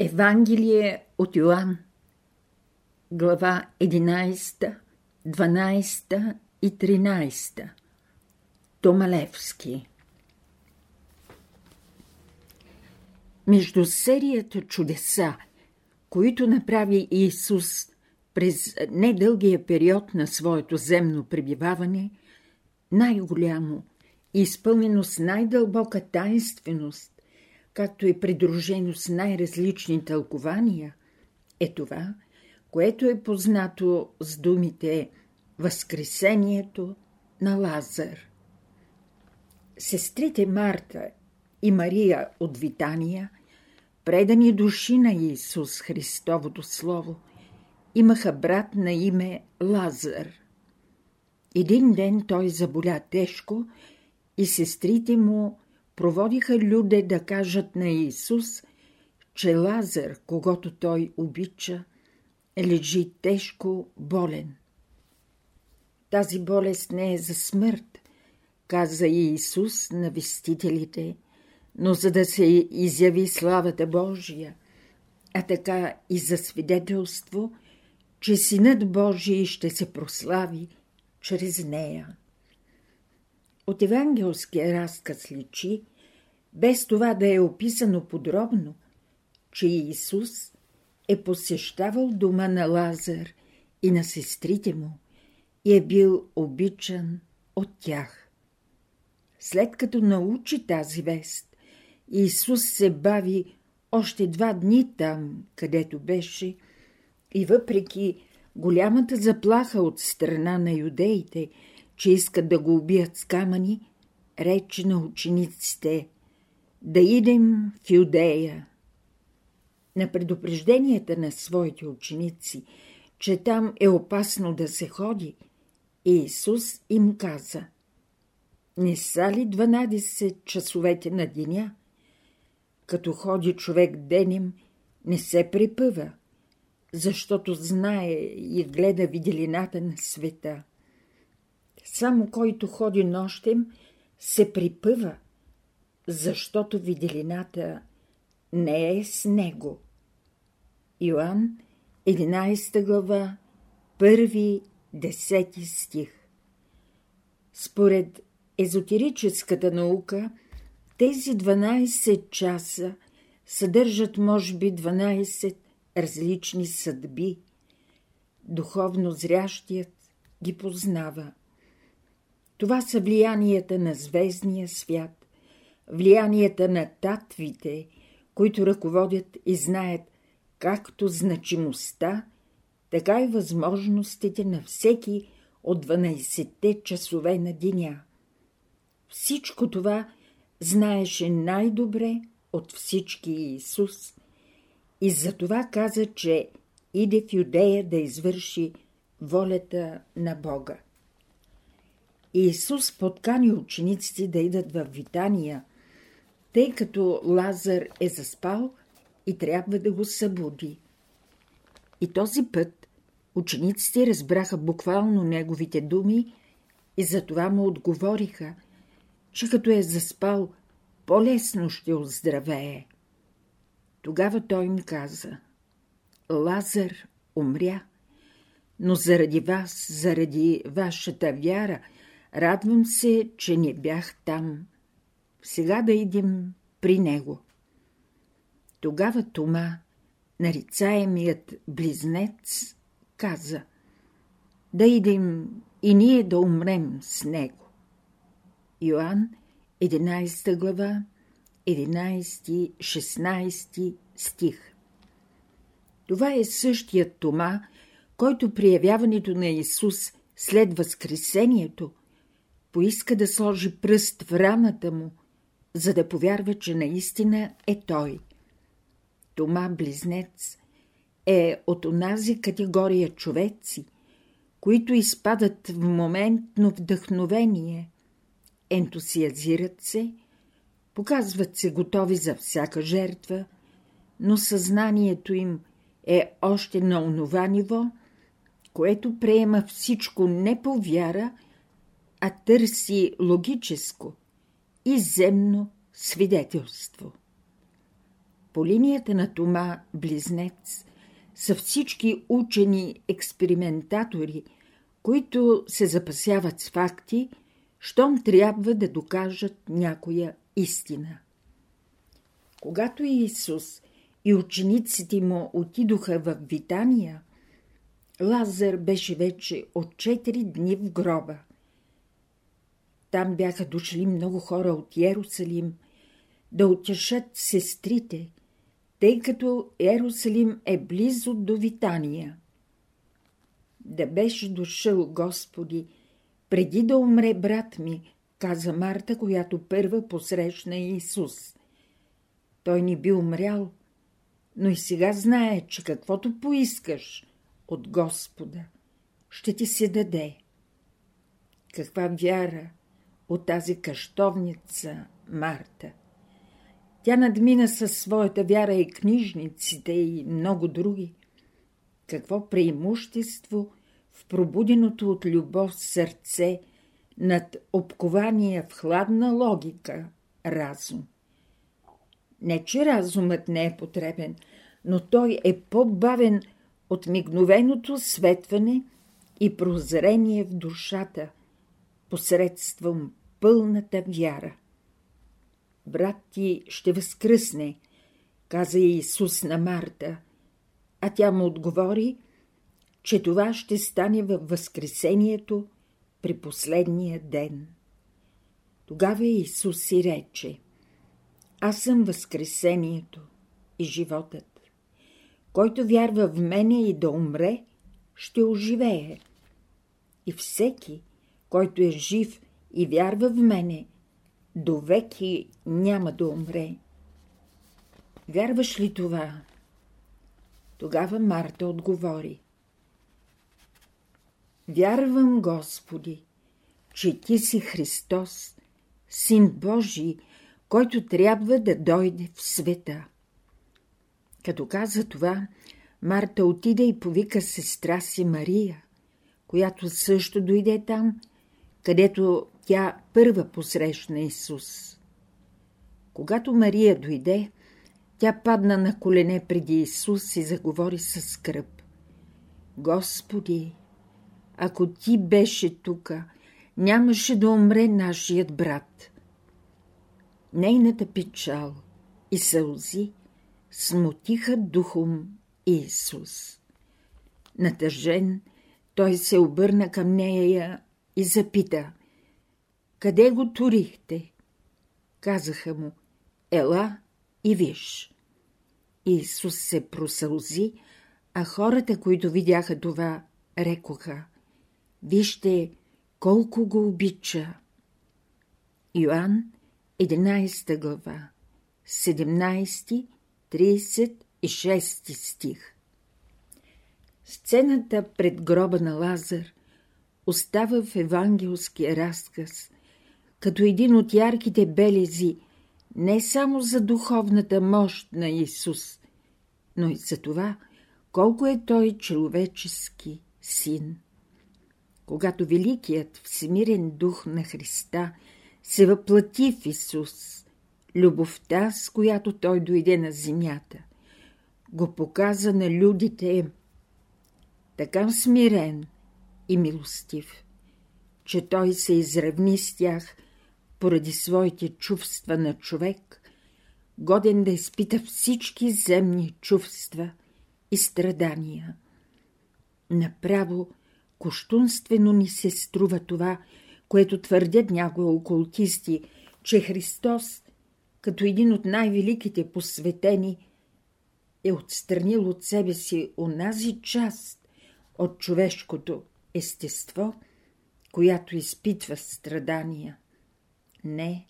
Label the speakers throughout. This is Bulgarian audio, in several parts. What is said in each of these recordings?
Speaker 1: Евангелие от Йоанн, глава 11, 12 и 13. Томалевски Между серията чудеса, които направи Исус през недългия период на своето земно пребиваване, най-голямо, изпълнено с най-дълбока таинственост, както и придружено с най-различни тълкования, е това, което е познато с думите Възкресението на Лазар. Сестрите Марта и Мария от Витания, предани души на Исус Христовото Слово, имаха брат на име Лазар. Един ден той заболя тежко и сестрите му проводиха люде да кажат на Исус, че Лазар, когато той обича, лежи тежко болен. Тази болест не е за смърт, каза и Исус на вестителите, но за да се изяви славата Божия, а така и за свидетелство, че Синът Божий ще се прослави чрез нея. От евангелския разказ личи, без това да е описано подробно, че Исус е посещавал дома на Лазар и на сестрите му и е бил обичан от тях. След като научи тази вест, Исус се бави още два дни там, където беше, и въпреки голямата заплаха от страна на юдеите – че искат да го убият с камъни, рече на учениците да идем в Юдея. На предупрежденията на своите ученици, че там е опасно да се ходи, Исус им каза Не са ли 12 часовете на деня? Като ходи човек денем, не се препъва, защото знае и гледа виделината на света – само който ходи нощем, се припъва, защото виделината не е с него. Йоанн, 11 глава, 1-10 стих Според езотерическата наука, тези 12 часа съдържат, може би, 12 различни съдби. Духовно зрящият ги познава. Това са влиянията на звездния свят, влиянията на татвите, които ръководят и знаят както значимостта, така и възможностите на всеки от 12-те часове на деня. Всичко това знаеше най-добре от всички Исус и за това каза, че иде в Юдея да извърши волята на Бога. Исус подкани учениците да идат в Витания, тъй като Лазар е заспал и трябва да го събуди. И този път учениците разбраха буквално неговите думи и затова му отговориха, че като е заспал, по-лесно ще оздравее. Тогава той им каза – Лазар умря, но заради вас, заради вашата вяра – Радвам се, че не бях там. Сега да идем при него. Тогава Тома, нарицаемият близнец, каза да идем и ние да умрем с него. Йоанн, 11 глава, 11-16 стих Това е същият Тома, който при явяването на Исус след Възкресението поиска да сложи пръст в раната му, за да повярва, че наистина е той. Тома Близнец е от онази категория човеци, които изпадат в моментно вдъхновение, ентусиазират се, показват се готови за всяка жертва, но съзнанието им е още на онова ниво, което приема всичко не по вяра, а търси логическо и земно свидетелство. По линията на Тома Близнец са всички учени експериментатори, които се запасяват с факти, щом трябва да докажат някоя истина. Когато Исус и учениците му отидоха в Витания, Лазар беше вече от 4 дни в гроба. Там бяха дошли много хора от Ярусалим да утешат сестрите, тъй като Ерусалим е близо до Витания. Да беше дошъл Господи, преди да умре брат ми, каза Марта, която първа посрещна Исус. Той ни би умрял, но и сега знае, че каквото поискаш от Господа, ще ти се даде. Каква вяра от тази каштовница Марта! Тя надмина със своята вяра и книжниците и много други. Какво преимущество в пробуденото от любов сърце над обкования в хладна логика разум. Не, че разумът не е потребен, но той е по-бавен от мигновеното светване и прозрение в душата, посредством пълната вяра. Брат ти ще възкръсне, каза Исус на Марта, а тя му отговори, че това ще стане във Възкресението при последния ден. Тогава Исус си рече – аз съм Възкресението и животът. Който вярва в мене и да умре, ще оживее. И всеки, който е жив и вярва в мене, довеки няма да умре. Вярваш ли това? Тогава Марта отговори. Вярвам, Господи, че Ти си Христос, Син Божий, който трябва да дойде в света. Като каза това, Марта отиде и повика сестра си Мария, която също дойде там, където тя първа посрещна Исус. Когато Мария дойде, тя падна на колене преди Исус и заговори със скръп. Господи, ако ти беше тука, нямаше да умре нашият брат. Нейната печал и сълзи смутиха духом Исус. Натъжен, той се обърна към нея и запита – къде го турихте? Казаха му – ела и виж. Исус се просълзи, а хората, които видяха това, рекоха – вижте колко го обича. Йоанн 11 глава, 17, 36 стих. Сцената пред гроба на Лазар остава в евангелския разказ като един от ярките белези не само за духовната мощ на Исус, но и за това, колко е Той човечески син. Когато Великият Всемирен Дух на Христа – се въплати в Исус, любовта, с която Той дойде на земята, го показа на людите така смирен и милостив, че Той се изравни с тях поради своите чувства на човек, годен да изпита всички земни чувства и страдания. Направо коштунствено ни се струва това – което твърдят някои окултисти, че Христос, като един от най-великите посветени, е отстранил от себе си онази част от човешкото естество, която изпитва страдания. Не,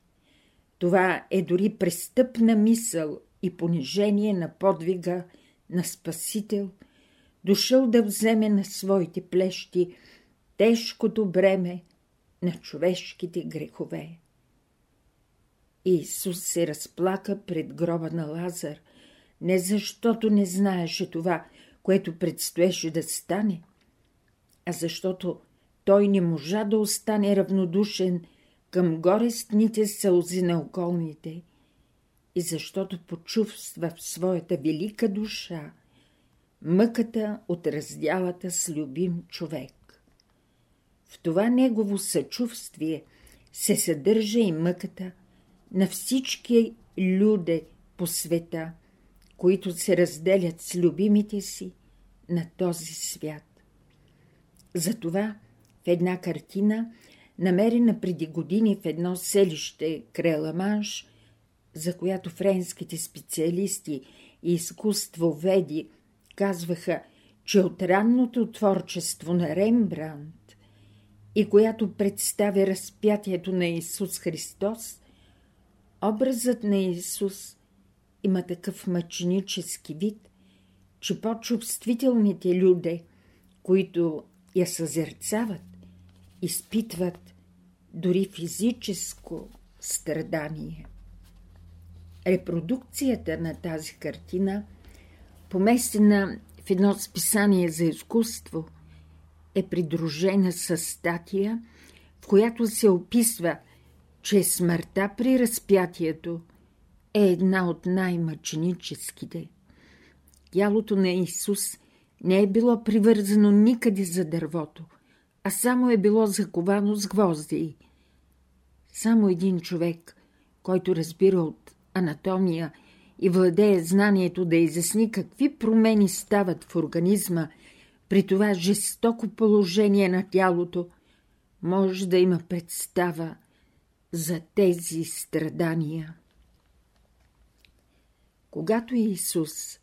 Speaker 1: това е дори престъпна мисъл и понижение на подвига на Спасител, дошъл да вземе на своите плещи тежкото бреме на човешките грехове. Исус се разплака пред гроба на Лазар, не защото не знаеше това, което предстоеше да стане, а защото той не можа да остане равнодушен към горестните сълзи на околните и защото почувства в своята велика душа мъката от раздялата с любим човек. В това негово съчувствие се съдържа и мъката на всички люде по света, които се разделят с любимите си на този свят. Затова в една картина, намерена преди години в едно селище Креламанш, за която френските специалисти и изкуствоведи казваха, че от ранното творчество на Рембрандт и която представя разпятието на Исус Христос, образът на Исус има такъв мъченически вид, че по-чувствителните люди, които я съзерцават, изпитват дори физическо страдание. Репродукцията на тази картина, поместена в едно списание за изкуство, е придружена с статия, в която се описва, че смъртта при разпятието е една от най-мъченическите. Тялото на Исус не е било привързано никъде за дървото, а само е било заковано с гвозди. Само един човек, който разбира от анатомия и владее знанието да изясни какви промени стават в организма при това жестоко положение на тялото, може да има представа за тези страдания. Когато Исус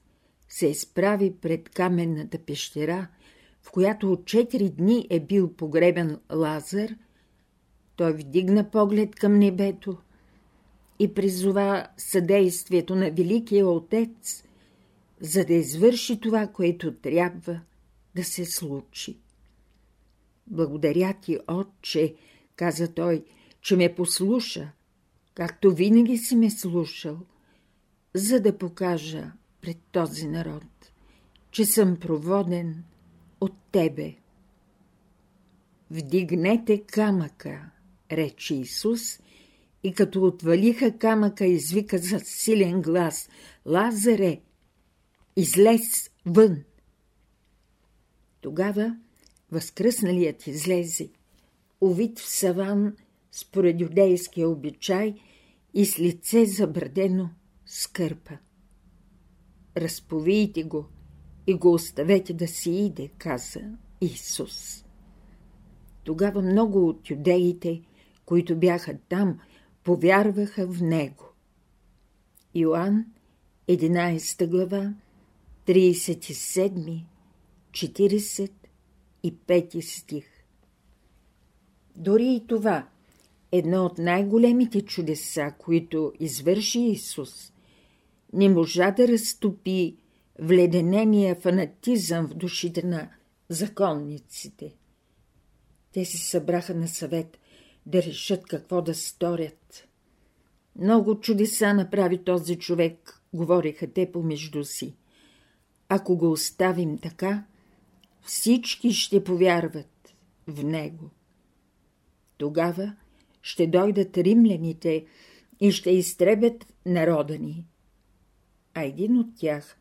Speaker 1: се изправи пред каменната пещера, в която от четири дни е бил погребен Лазар, той вдигна поглед към небето и призова съдействието на Великия Отец, за да извърши това, което трябва да се случи. Благодаря ти, Отче, каза той, че ме послуша, както винаги си ме слушал, за да покажа пред този народ, че съм проводен от тебе. Вдигнете камъка, рече Исус, и като отвалиха камъка, извика за силен глас Лазаре, излез вън! Тогава възкръсналият излезе, увид в саван според юдейския обичай и с лице забрадено скърпа. Разповийте го и го оставете да си иде, каза Исус. Тогава много от юдеите, които бяха там, повярваха в Него. Йоанн, 11 глава, 37, 45 стих. Дори и това, едно от най-големите чудеса, които извърши Исус, не можа да разтопи вледенения фанатизъм в душите на законниците. Те се събраха на съвет да решат какво да сторят. Много чудеса направи този човек, говориха те помежду си. Ако го оставим така, всички ще повярват в него. Тогава ще дойдат римляните и ще изтребят народа ни а един от тях,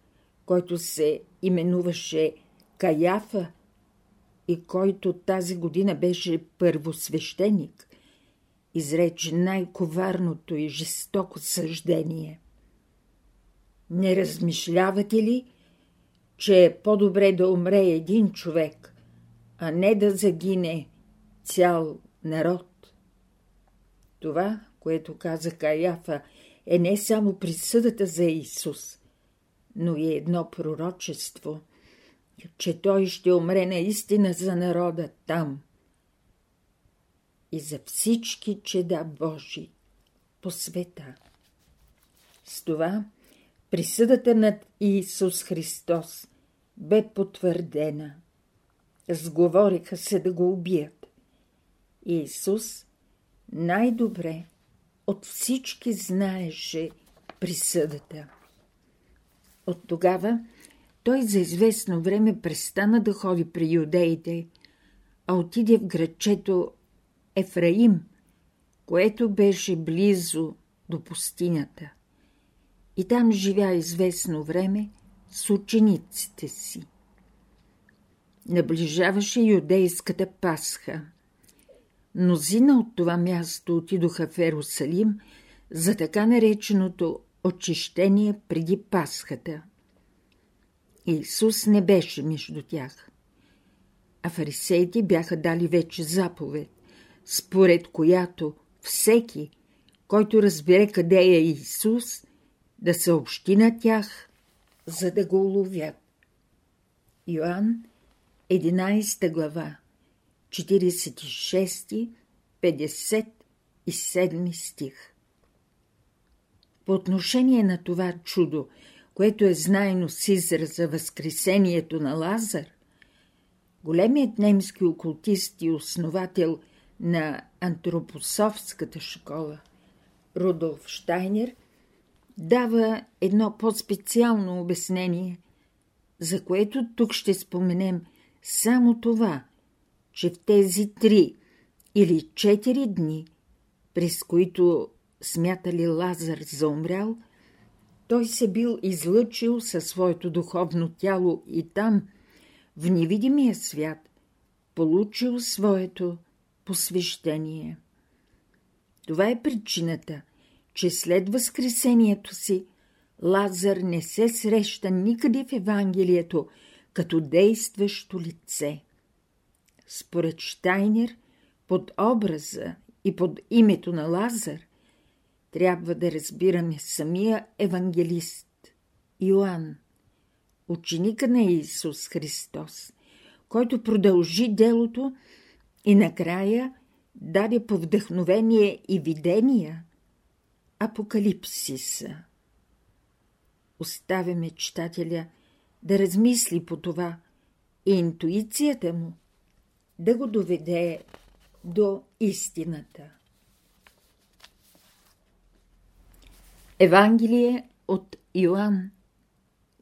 Speaker 1: който се именуваше Каяфа и който тази година беше първосвещеник, изрече най-коварното и жестоко съждение. Не размишлявате ли, че е по-добре да умре един човек, а не да загине цял народ? Това, което каза Каяфа, е не само присъдата за Исус, но и едно пророчество, че Той ще умре наистина за народа там и за всички чеда Божи по света. С това присъдата над Исус Христос бе потвърдена. Сговориха се да го убият. Исус най-добре от всички знаеше присъдата. От тогава той за известно време престана да ходи при юдеите, а отиде в градчето Ефраим, което беше близо до пустинята. и там живя известно време с учениците си. Наближаваше юдейската Пасха. Мнозина от това място отидоха в Ерусалим за така нареченото очищение преди Пасхата. Исус не беше между тях. А фарисеите бяха дали вече заповед, според която всеки, който разбере къде е Исус, да съобщи на тях, за да го уловят. Йоанн, 11 глава, 46-57 стих По отношение на това чудо, което е знайно с израза Възкресението на Лазар, големият немски окултист и основател на антропософската школа Рудолф Штайнер дава едно по-специално обяснение, за което тук ще споменем само това, че в тези три или четири дни, през които смятали Лазар за умрял, той се бил излъчил със своето духовно тяло и там, в невидимия свят, получил своето посвещение. Това е причината, че след възкресението си Лазар не се среща никъде в Евангелието като действащо лице. Според Штайнер, под образа и под името на Лазар трябва да разбираме самия евангелист Йоанн, ученика на Исус Христос, който продължи делото и накрая даде по вдъхновение и видения апокалипсиса. Оставяме читателя да размисли по това и интуицията му да го доведе до истината. Евангелие от Йоанн,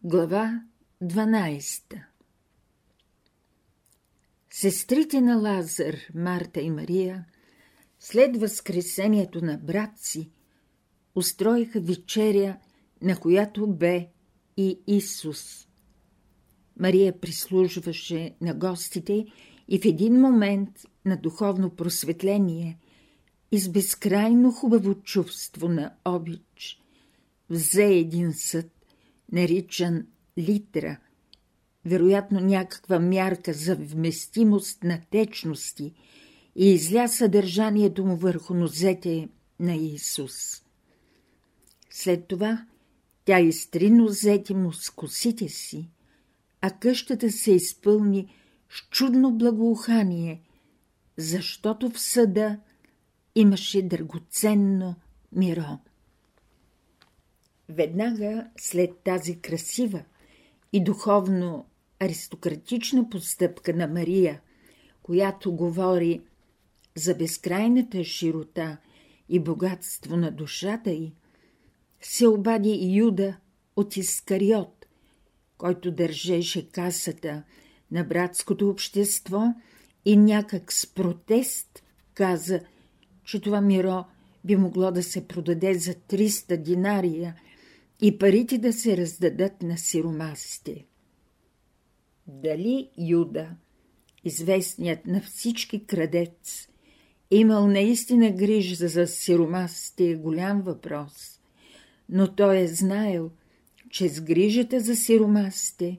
Speaker 1: глава 12 Сестрите на Лазар, Марта и Мария, след възкресението на брат си, устроиха вечеря, на която бе и Исус. Мария прислужваше на гостите и в един момент на духовно просветление и с безкрайно хубаво чувство на обич взе един съд, наричан литра – вероятно някаква мярка за вместимост на течности и изля съдържанието му върху нозете на Исус. След това тя изтри нозете му с косите си, а къщата се изпълни с чудно благоухание, защото в съда имаше драгоценно миро. Веднага след тази красива и духовно аристократична постъпка на Мария, която говори за безкрайната широта и богатство на душата й, се обади Юда от Искариот, който държеше касата на братското общество и някак с протест каза, че това миро би могло да се продаде за 300 динария и парите да се раздадат на сиромасите. Дали Юда, известният на всички крадец, имал наистина грижа за сиромасите е голям въпрос, но той е знаел, че с грижата за сиромасите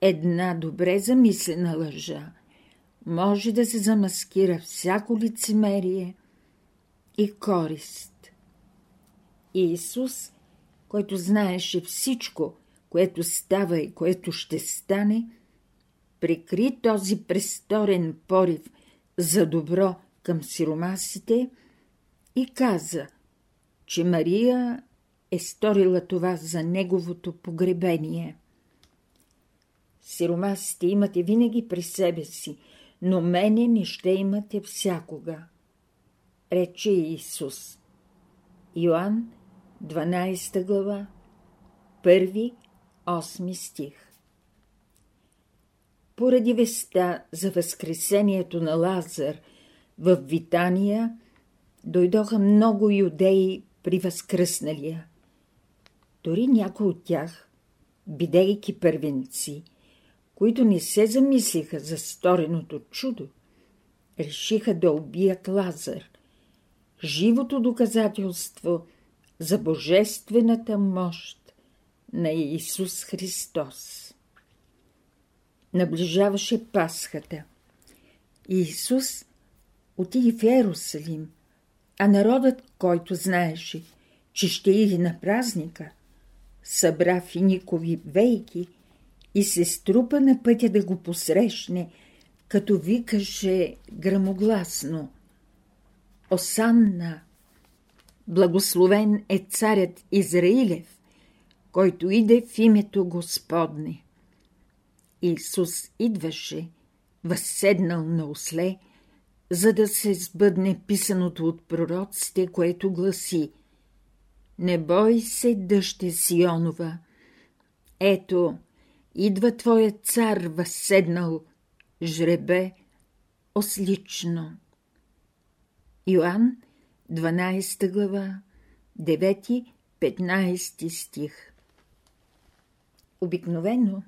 Speaker 1: една добре замислена лъжа може да се замаскира всяко лицемерие и корист. Исус, който знаеше всичко – което става и което ще стане, прикри този престорен порив за добро към сиромасите и каза, че Мария е сторила това за неговото погребение. Сиромасите имате винаги при себе си, но мене не ще имате всякога, рече Исус. Йоанн, 12 глава, първи 8 стих Поради веста за възкресението на Лазар в Витания дойдоха много юдеи при възкръсналия. Дори някои от тях, бидейки първенци, които не се замислиха за стореното чудо, решиха да убият Лазар, живото доказателство за божествената мощ на Исус Христос. Наближаваше Пасхата. Исус отиде в Ерусалим, а народът, който знаеше, че ще иде на празника, събра финикови вейки и се струпа на пътя да го посрещне, като викаше грамогласно Осанна! Благословен е царят Израилев, който иде в името Господне. Исус идваше, възседнал на осле, за да се сбъдне писаното от пророците, което гласи Не бой се, дъще Сионова, ето, идва твоят цар възседнал, жребе, ослично. Йоанн, 12 глава, 9-15 стих Обикновено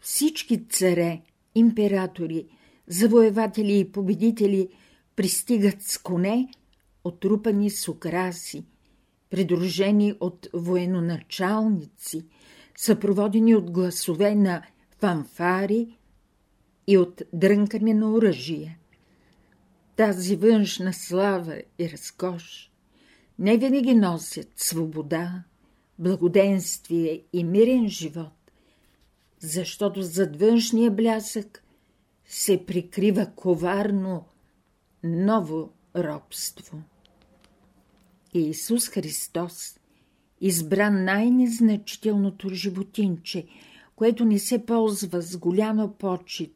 Speaker 1: всички царе, императори, завоеватели и победители пристигат с коне, отрупани с украси, придружени от военоначалници, съпроводени от гласове на фанфари и от дрънкане на оръжие. Тази външна слава и разкош не винаги носят свобода, благоденствие и мирен живот, защото зад външния блясък се прикрива коварно ново робство. Иисус Христос избра най-незначителното животинче, което не се ползва с голяма почет,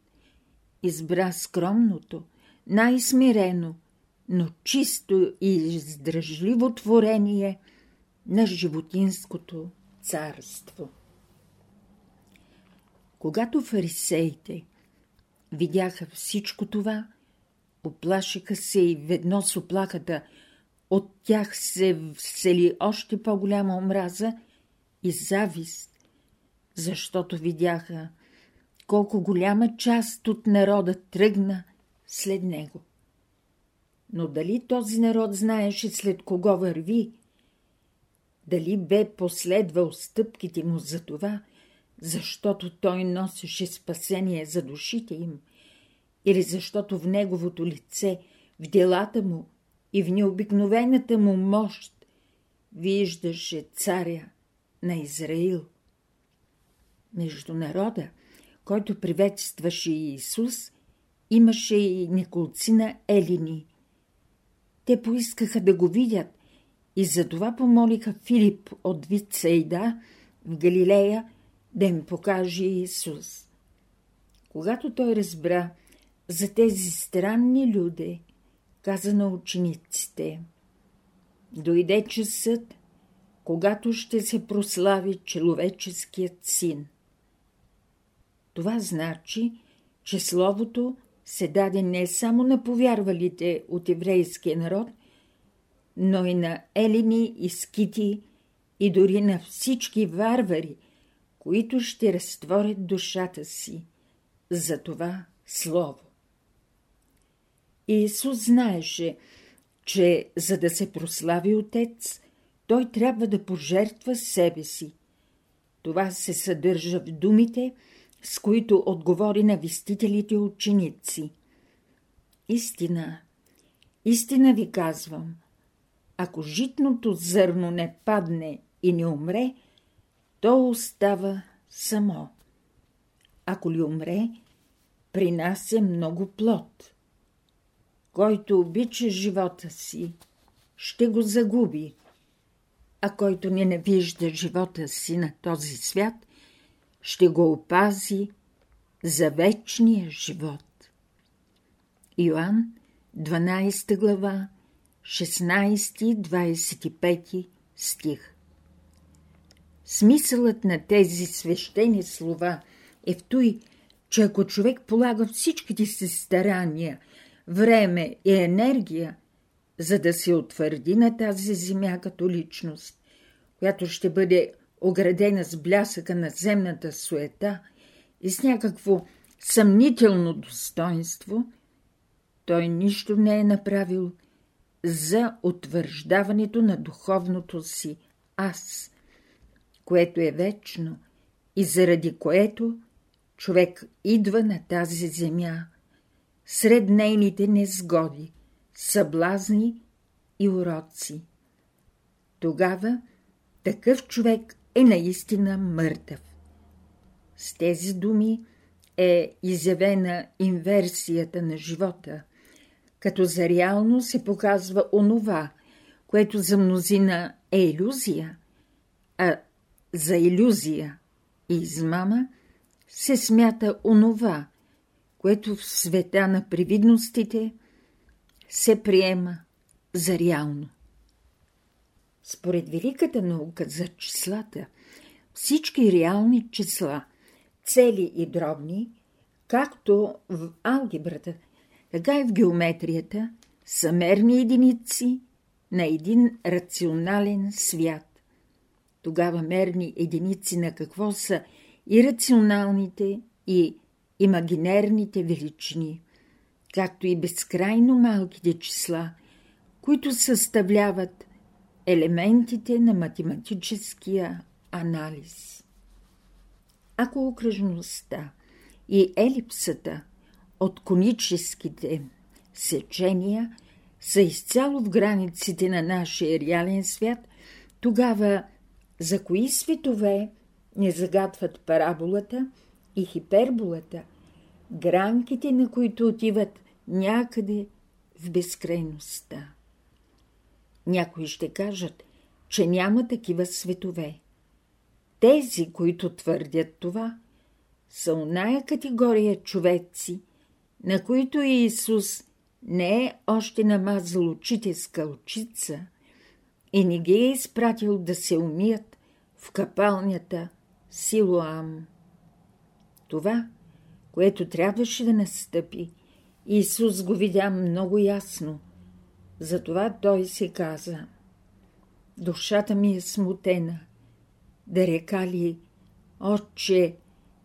Speaker 1: избра скромното, най-смирено, но чисто и издръжливо творение на животинското царство. Когато фарисеите видяха всичко това, оплашиха се и ведно с оплаката от тях се всели още по-голяма омраза и завист, защото видяха колко голяма част от народа тръгна след него. Но дали този народ знаеше след кого върви? Дали бе последвал стъпките му за това, защото той носеше спасение за душите им, или защото в неговото лице, в делата му и в необикновената му мощ виждаше царя на Израил. Между народа, който приветстваше Иисус, имаше и неколцина елини. Те поискаха да го видят и затова помолиха Филип от Вицейда в Галилея да им покаже Исус. Когато той разбра за тези странни люди, каза на учениците, дойде часът, когато ще се прослави човеческият син. Това значи, че Словото се даде не само на повярвалите от еврейския народ, но и на елини и скити и дори на всички варвари, които ще разтворят душата си за това Слово. Иисус знаеше, че за да се прослави Отец, той трябва да пожертва себе си. Това се съдържа в думите – с които отговори на вестителите ученици. Истина, истина ви казвам, ако житното зърно не падне и не умре, то остава само. Ако ли умре, принася много плод. Който обича живота си, ще го загуби, а който ненавижда живота си на този свят – ще го опази за вечния живот. Йоанн, 12 глава, 16-25 стих Смисълът на тези свещени слова е в той, че ако човек полага всичките си старания, време и енергия, за да се утвърди на тази земя като личност, която ще бъде оградена с блясъка на земната суета и с някакво съмнително достоинство, той нищо не е направил за утвърждаването на духовното си аз, което е вечно и заради което човек идва на тази земя, сред нейните незгоди, съблазни и уроци. Тогава такъв човек е наистина мъртъв. С тези думи е изявена инверсията на живота, като за реално се показва онова, което за мнозина е иллюзия, а за иллюзия и измама се смята онова, което в света на привидностите се приема за реално. Според великата наука за числата, всички реални числа, цели и дробни, както в алгебрата, така и в геометрията, са мерни единици на един рационален свят. Тогава мерни единици на какво са и рационалните, и имагинерните величини, както и безкрайно малките числа, които съставляват елементите на математическия анализ. Ако окръжността и елипсата от коническите сечения са изцяло в границите на нашия реален свят, тогава за кои светове не загадват параболата и хиперболата, гранките на които отиват някъде в безкрайността. Някои ще кажат, че няма такива светове. Тези, които твърдят това, са оная категория човеци, на които Иисус не е още намазал очите с кълчица и не ги е изпратил да се умият в капалнята Силуам. Това, което трябваше да настъпи, Исус го видя много ясно – затова той се каза Душата ми е смутена. Да река ли, Отче,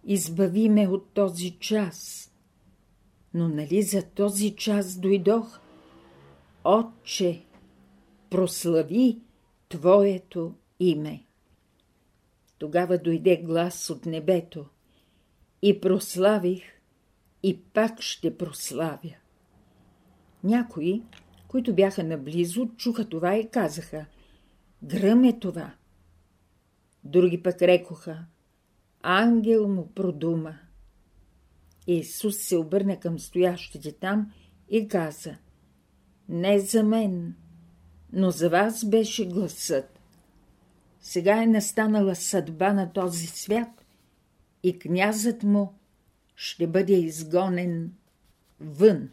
Speaker 1: избави ме от този час. Но нали за този час дойдох? Отче, прослави Твоето име. Тогава дойде глас от небето и прославих, и пак ще прославя. Някои които бяха наблизо, чуха това и казаха «Гръм е това». Други пък рекоха «Ангел му продума». Исус се обърна към стоящите там и каза «Не за мен, но за вас беше гласът. Сега е настанала съдба на този свят и князът му ще бъде изгонен вън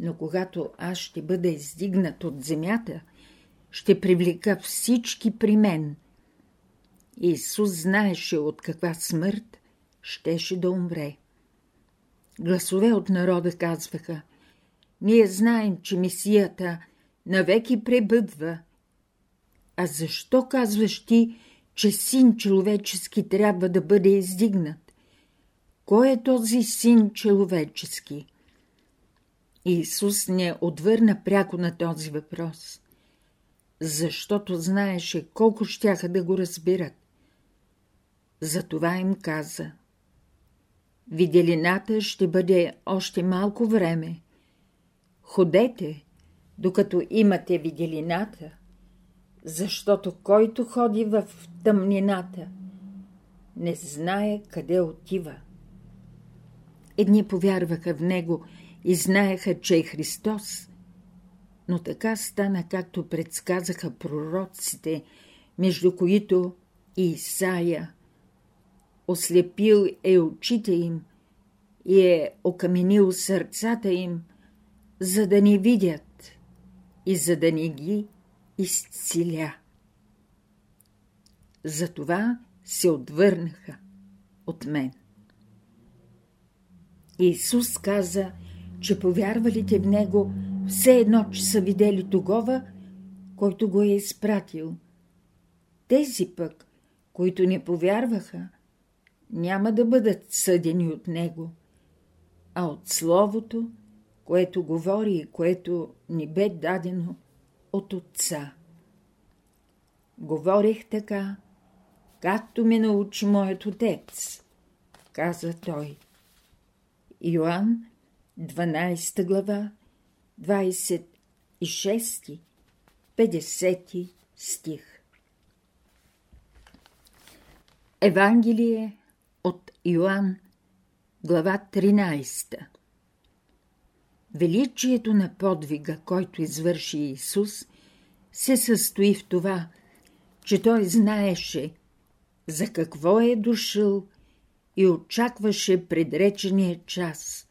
Speaker 1: но когато аз ще бъда издигнат от земята, ще привлека всички при мен. Исус знаеше от каква смърт щеше да умре. Гласове от народа казваха, ние знаем, че мисията навеки пребъдва. А защо казваш ти, че син човечески трябва да бъде издигнат? Кой е този син човечески? Исус не отвърна пряко на този въпрос, защото знаеше колко щяха да го разбират. Затова им каза Виделината ще бъде още малко време. Ходете, докато имате виделината, защото който ходи в тъмнината, не знае къде отива. Едни повярваха в него – и знаеха, че е Христос. Но така стана, както предсказаха пророците, между които и Исаия. Ослепил е очите им и е окаменил сърцата им, за да не видят и за да не ги изцеля. Затова се отвърнаха от мен. Исус каза – че повярвалите в него все едно, че са видели тогова, който го е изпратил. Тези пък, които не повярваха, няма да бъдат съдени от него, а от Словото, което говори и което ни бе дадено от Отца. Говорих така, както ме научи моят отец, каза той. Йоанн, 12 глава, 26, 50 стих. Евангелие от Йоанн, глава 13 Величието на подвига, който извърши Исус, се състои в това, че Той знаеше за какво е дошъл и очакваше предречения час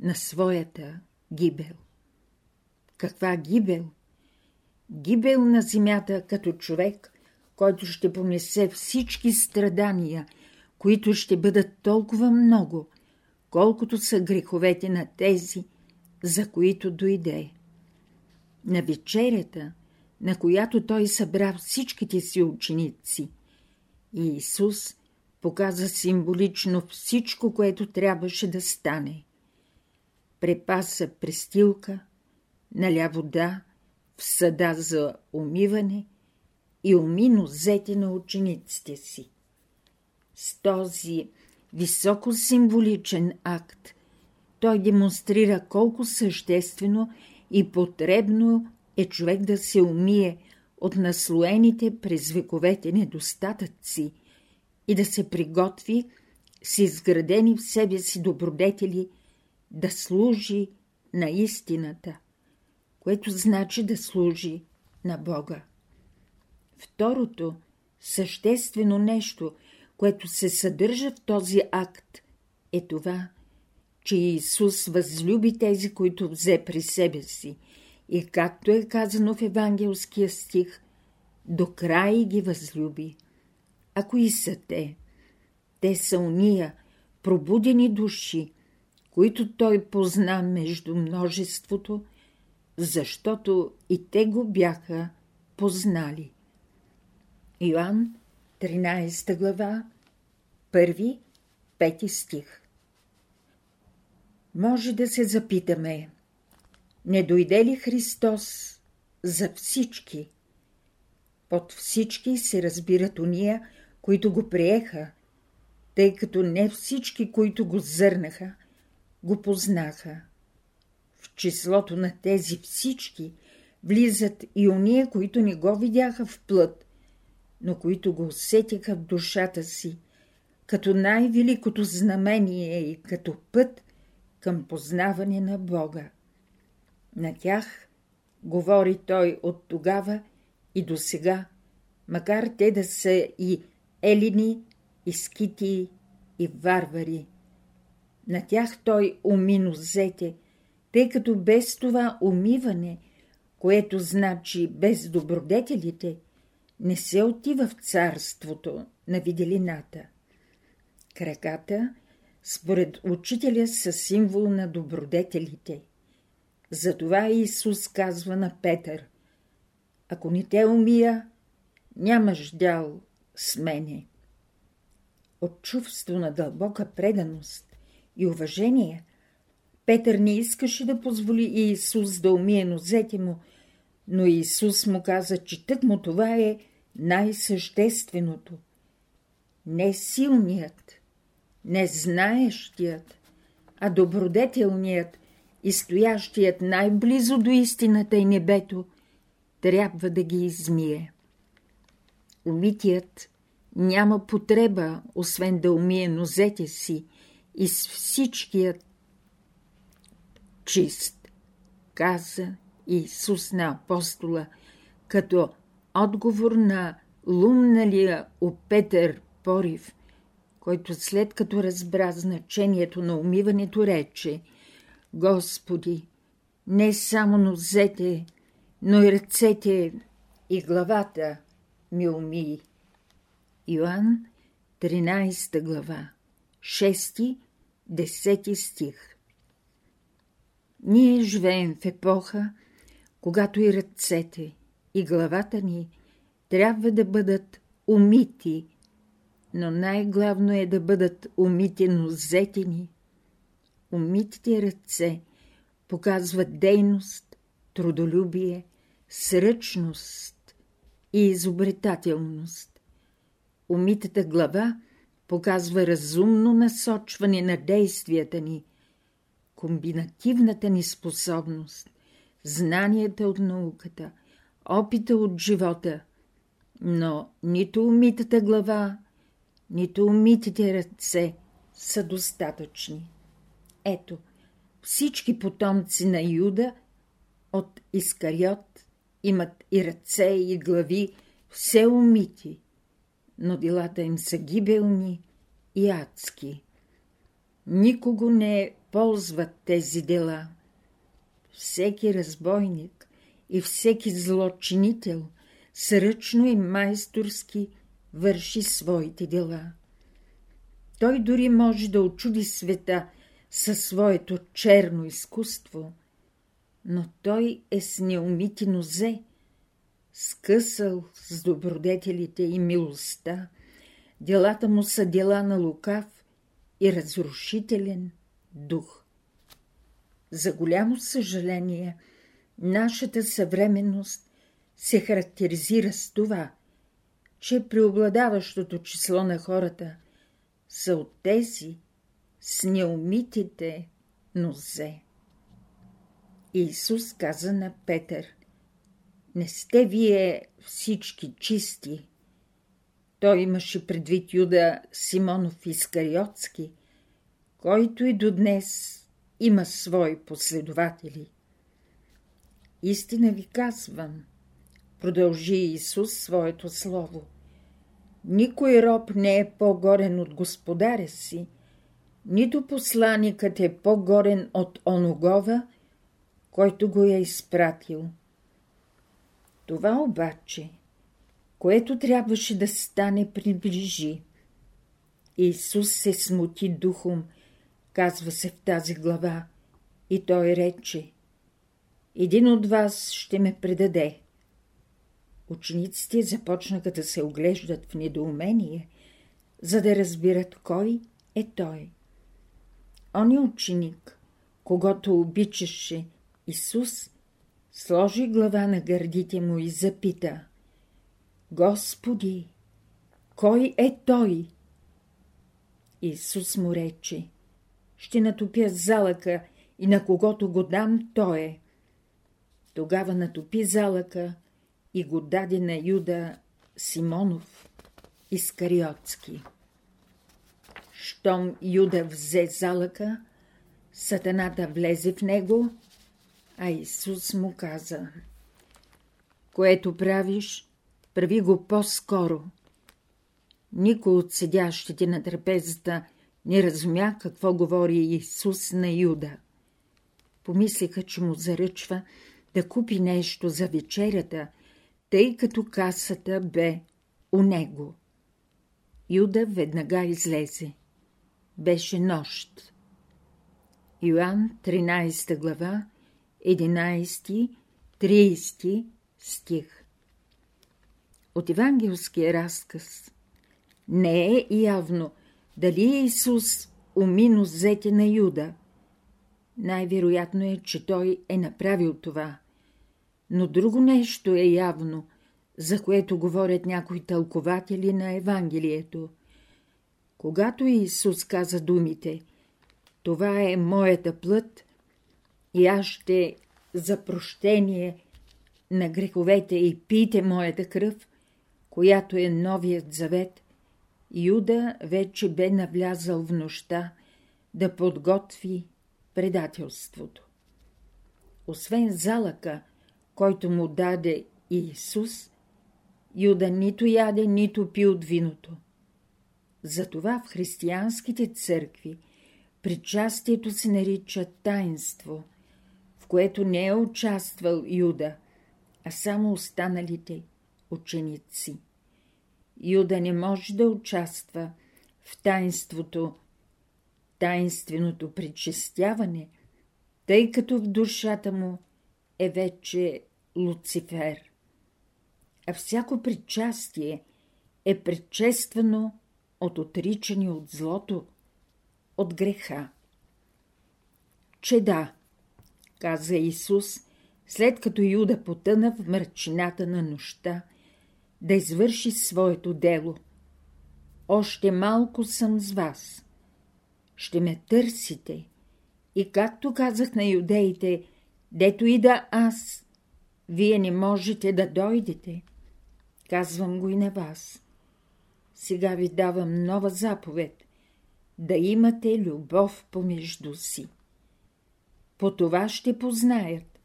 Speaker 1: на своята гибел. Каква гибел? Гибел на земята като човек, който ще понесе всички страдания, които ще бъдат толкова много, колкото са греховете на тези, за които дойде. На вечерята, на която той събра всичките си ученици, и Исус показа символично всичко, което трябваше да стане. Препаса престилка, наля вода в съда за умиване и уми нозете на учениците си. С този високо символичен акт той демонстрира колко съществено и потребно е човек да се умие от наслоените през вековете недостатъци и да се приготви с изградени в себе си добродетели да служи на истината, което значи да служи на Бога. Второто съществено нещо, което се съдържа в този акт, е това, че Исус възлюби тези, които взе при себе си и, както е казано в евангелския стих, до край ги възлюби. А кои са те? Те са уния, пробудени души, които той позна между множеството, защото и те го бяха познали. Йоанн, 13 глава, 1, 5 стих Може да се запитаме, не дойде ли Христос за всички? Под всички се разбират уния, които го приеха, тъй като не всички, които го зърнаха, го познаха. В числото на тези всички влизат и уния, които не го видяха в плът, но които го усетиха в душата си, като най-великото знамение и като път към познаване на Бога. На тях говори той от тогава и до сега, макар те да са и елини, и скити, и варвари. На тях той уми нозете, тъй като без това умиване, което значи без добродетелите, не се отива в царството на виделината. Краката, според учителя, са символ на добродетелите. Затова Исус казва на Петър – ако не те умия, нямаш дял с мене. От чувство на дълбока преданост и уважение, Петър не искаше да позволи Иисус да умие нозете му, но Исус му каза, че тък му това е най-същественото. Не силният, не знаещият, а добродетелният и стоящият най-близо до истината и небето – трябва да ги измие. Умитият няма потреба, освен да умие нозете си и с всичкият чист, каза Исус на апостола, като отговор на лумналия у Петър Порив, който след като разбра значението на умиването рече Господи, не само нозете, но и ръцете и главата ми уми. Йоанн, 13 глава, 6-10 стих Ние живеем в епоха, когато и ръцете, и главата ни трябва да бъдат умити но най-главно е да бъдат умити нозете ни. Умитите ръце показват дейност, трудолюбие, сръчност и изобретателност. Умитата глава показва разумно насочване на действията ни, комбинативната ни способност, знанията от науката, опита от живота, но нито умитата глава, нито умитите ръце са достатъчни. Ето, всички потомци на Юда от Искариот имат и ръце, и глави, все умити, но делата им са гибелни и адски. Никого не ползват тези дела. Всеки разбойник и всеки злочинител сръчно и майсторски върши своите дела. Той дори може да очуди света със своето черно изкуство, но той е с неумити нозе, скъсал с добродетелите и милостта, делата му са дела на лукав и разрушителен дух. За голямо съжаление, нашата съвременност се характеризира с това, че преобладаващото число на хората са от тези с неумитите нозе. Исус каза на Петър – не сте вие всички чисти. Той имаше предвид Юда Симонов Искариотски, който и до днес има свои последователи. Истина ви казвам, продължи Исус своето слово. Никой роб не е по-горен от господаря си, нито посланикът е по-горен от оногова, който го е изпратил. Това обаче, което трябваше да стане, приближи. Исус се смути духом, казва се в тази глава, и той рече един от вас ще ме предаде. Учениците започнаха да се оглеждат в недоумение, за да разбират кой е той. Он е ученик, когато обичаше Исус, сложи глава на гърдите му и запита Господи, кой е той? Исус му рече Ще натопя залъка и на когото го дам, той е. Тогава натопи залъка и го даде на Юда Симонов Искариотски. Щом Юда взе залъка, сатаната влезе в него а Исус му каза Което правиш, прави го по-скоро. Никой от седящите на трапезата не разумя какво говори Исус на Юда. Помислиха, че му заръчва да купи нещо за вечерята, тъй като касата бе у него. Юда веднага излезе. Беше нощ. Йоанн, 13 глава, 11-30 стих. От евангелския разказ не е явно дали Исус уми нозете на Юда. Най-вероятно е, че той е направил това. Но друго нещо е явно, за което говорят някои тълкователи на Евангелието. Когато Исус каза думите «Това е моята плът», и аз ще за прощение на греховете и пийте моята кръв, която е новият завет, Юда вече бе навлязал в нощта да подготви предателството. Освен залъка, който му даде Иисус, Юда нито яде, нито пи от виното. Затова в християнските църкви причастието се нарича таинство – което не е участвал Юда, а само останалите ученици. Юда не може да участва в таинството, таинственото причестяване, тъй като в душата му е вече Луцифер. А всяко причастие е предшествано от отричане от злото, от греха. Че да, каза Исус, след като Юда потъна в мърчината на нощта, да извърши своето дело. Още малко съм с вас. Ще ме търсите. И както казах на юдеите, дето и да аз, вие не можете да дойдете. Казвам го и на вас. Сега ви давам нова заповед – да имате любов помежду си. По това ще познаят,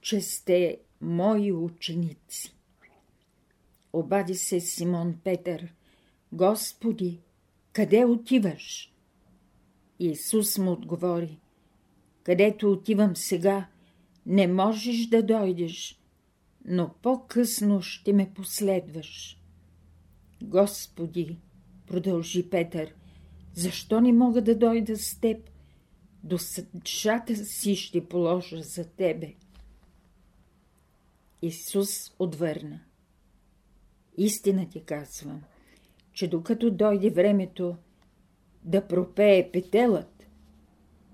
Speaker 1: че сте мои ученици. Обади се Симон Петър. Господи, къде отиваш? Исус му отговори. Където отивам сега, не можеш да дойдеш, но по-късно ще ме последваш. Господи, продължи Петър, защо не мога да дойда с теб? До съдшата си ще положа за тебе. Исус отвърна. Истина ти казвам, че докато дойде времето да пропее петелът,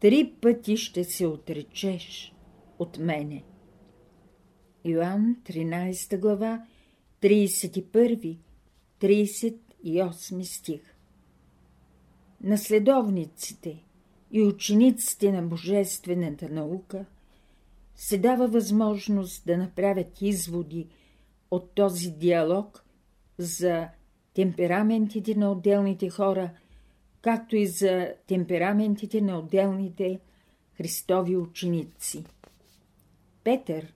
Speaker 1: три пъти ще се отречеш от мене. Йоанн 13 глава 31-38 стих Наследовниците и учениците на божествената наука се дава възможност да направят изводи от този диалог за темпераментите на отделните хора, както и за темпераментите на отделните Христови ученици. Петър,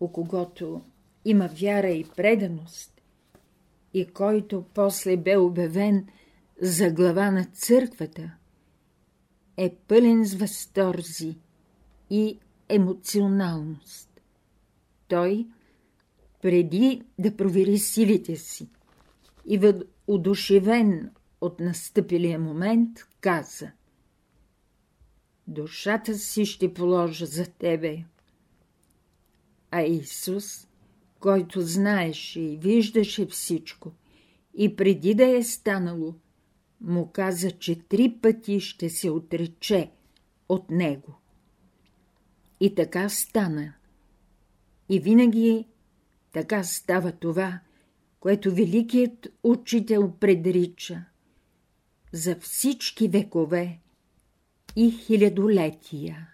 Speaker 1: у когото има вяра и преданост, и който после бе обявен за глава на църквата, е пълен с възторзи и емоционалност. Той, преди да провери силите си и удушевен от настъпилия момент, каза Душата си ще положа за тебе. А Исус, който знаеше и виждаше всичко, и преди да е станало, му каза, че три пъти ще се отрече от него. И така стана. И винаги така става това, което великият учител предрича за всички векове и хилядолетия.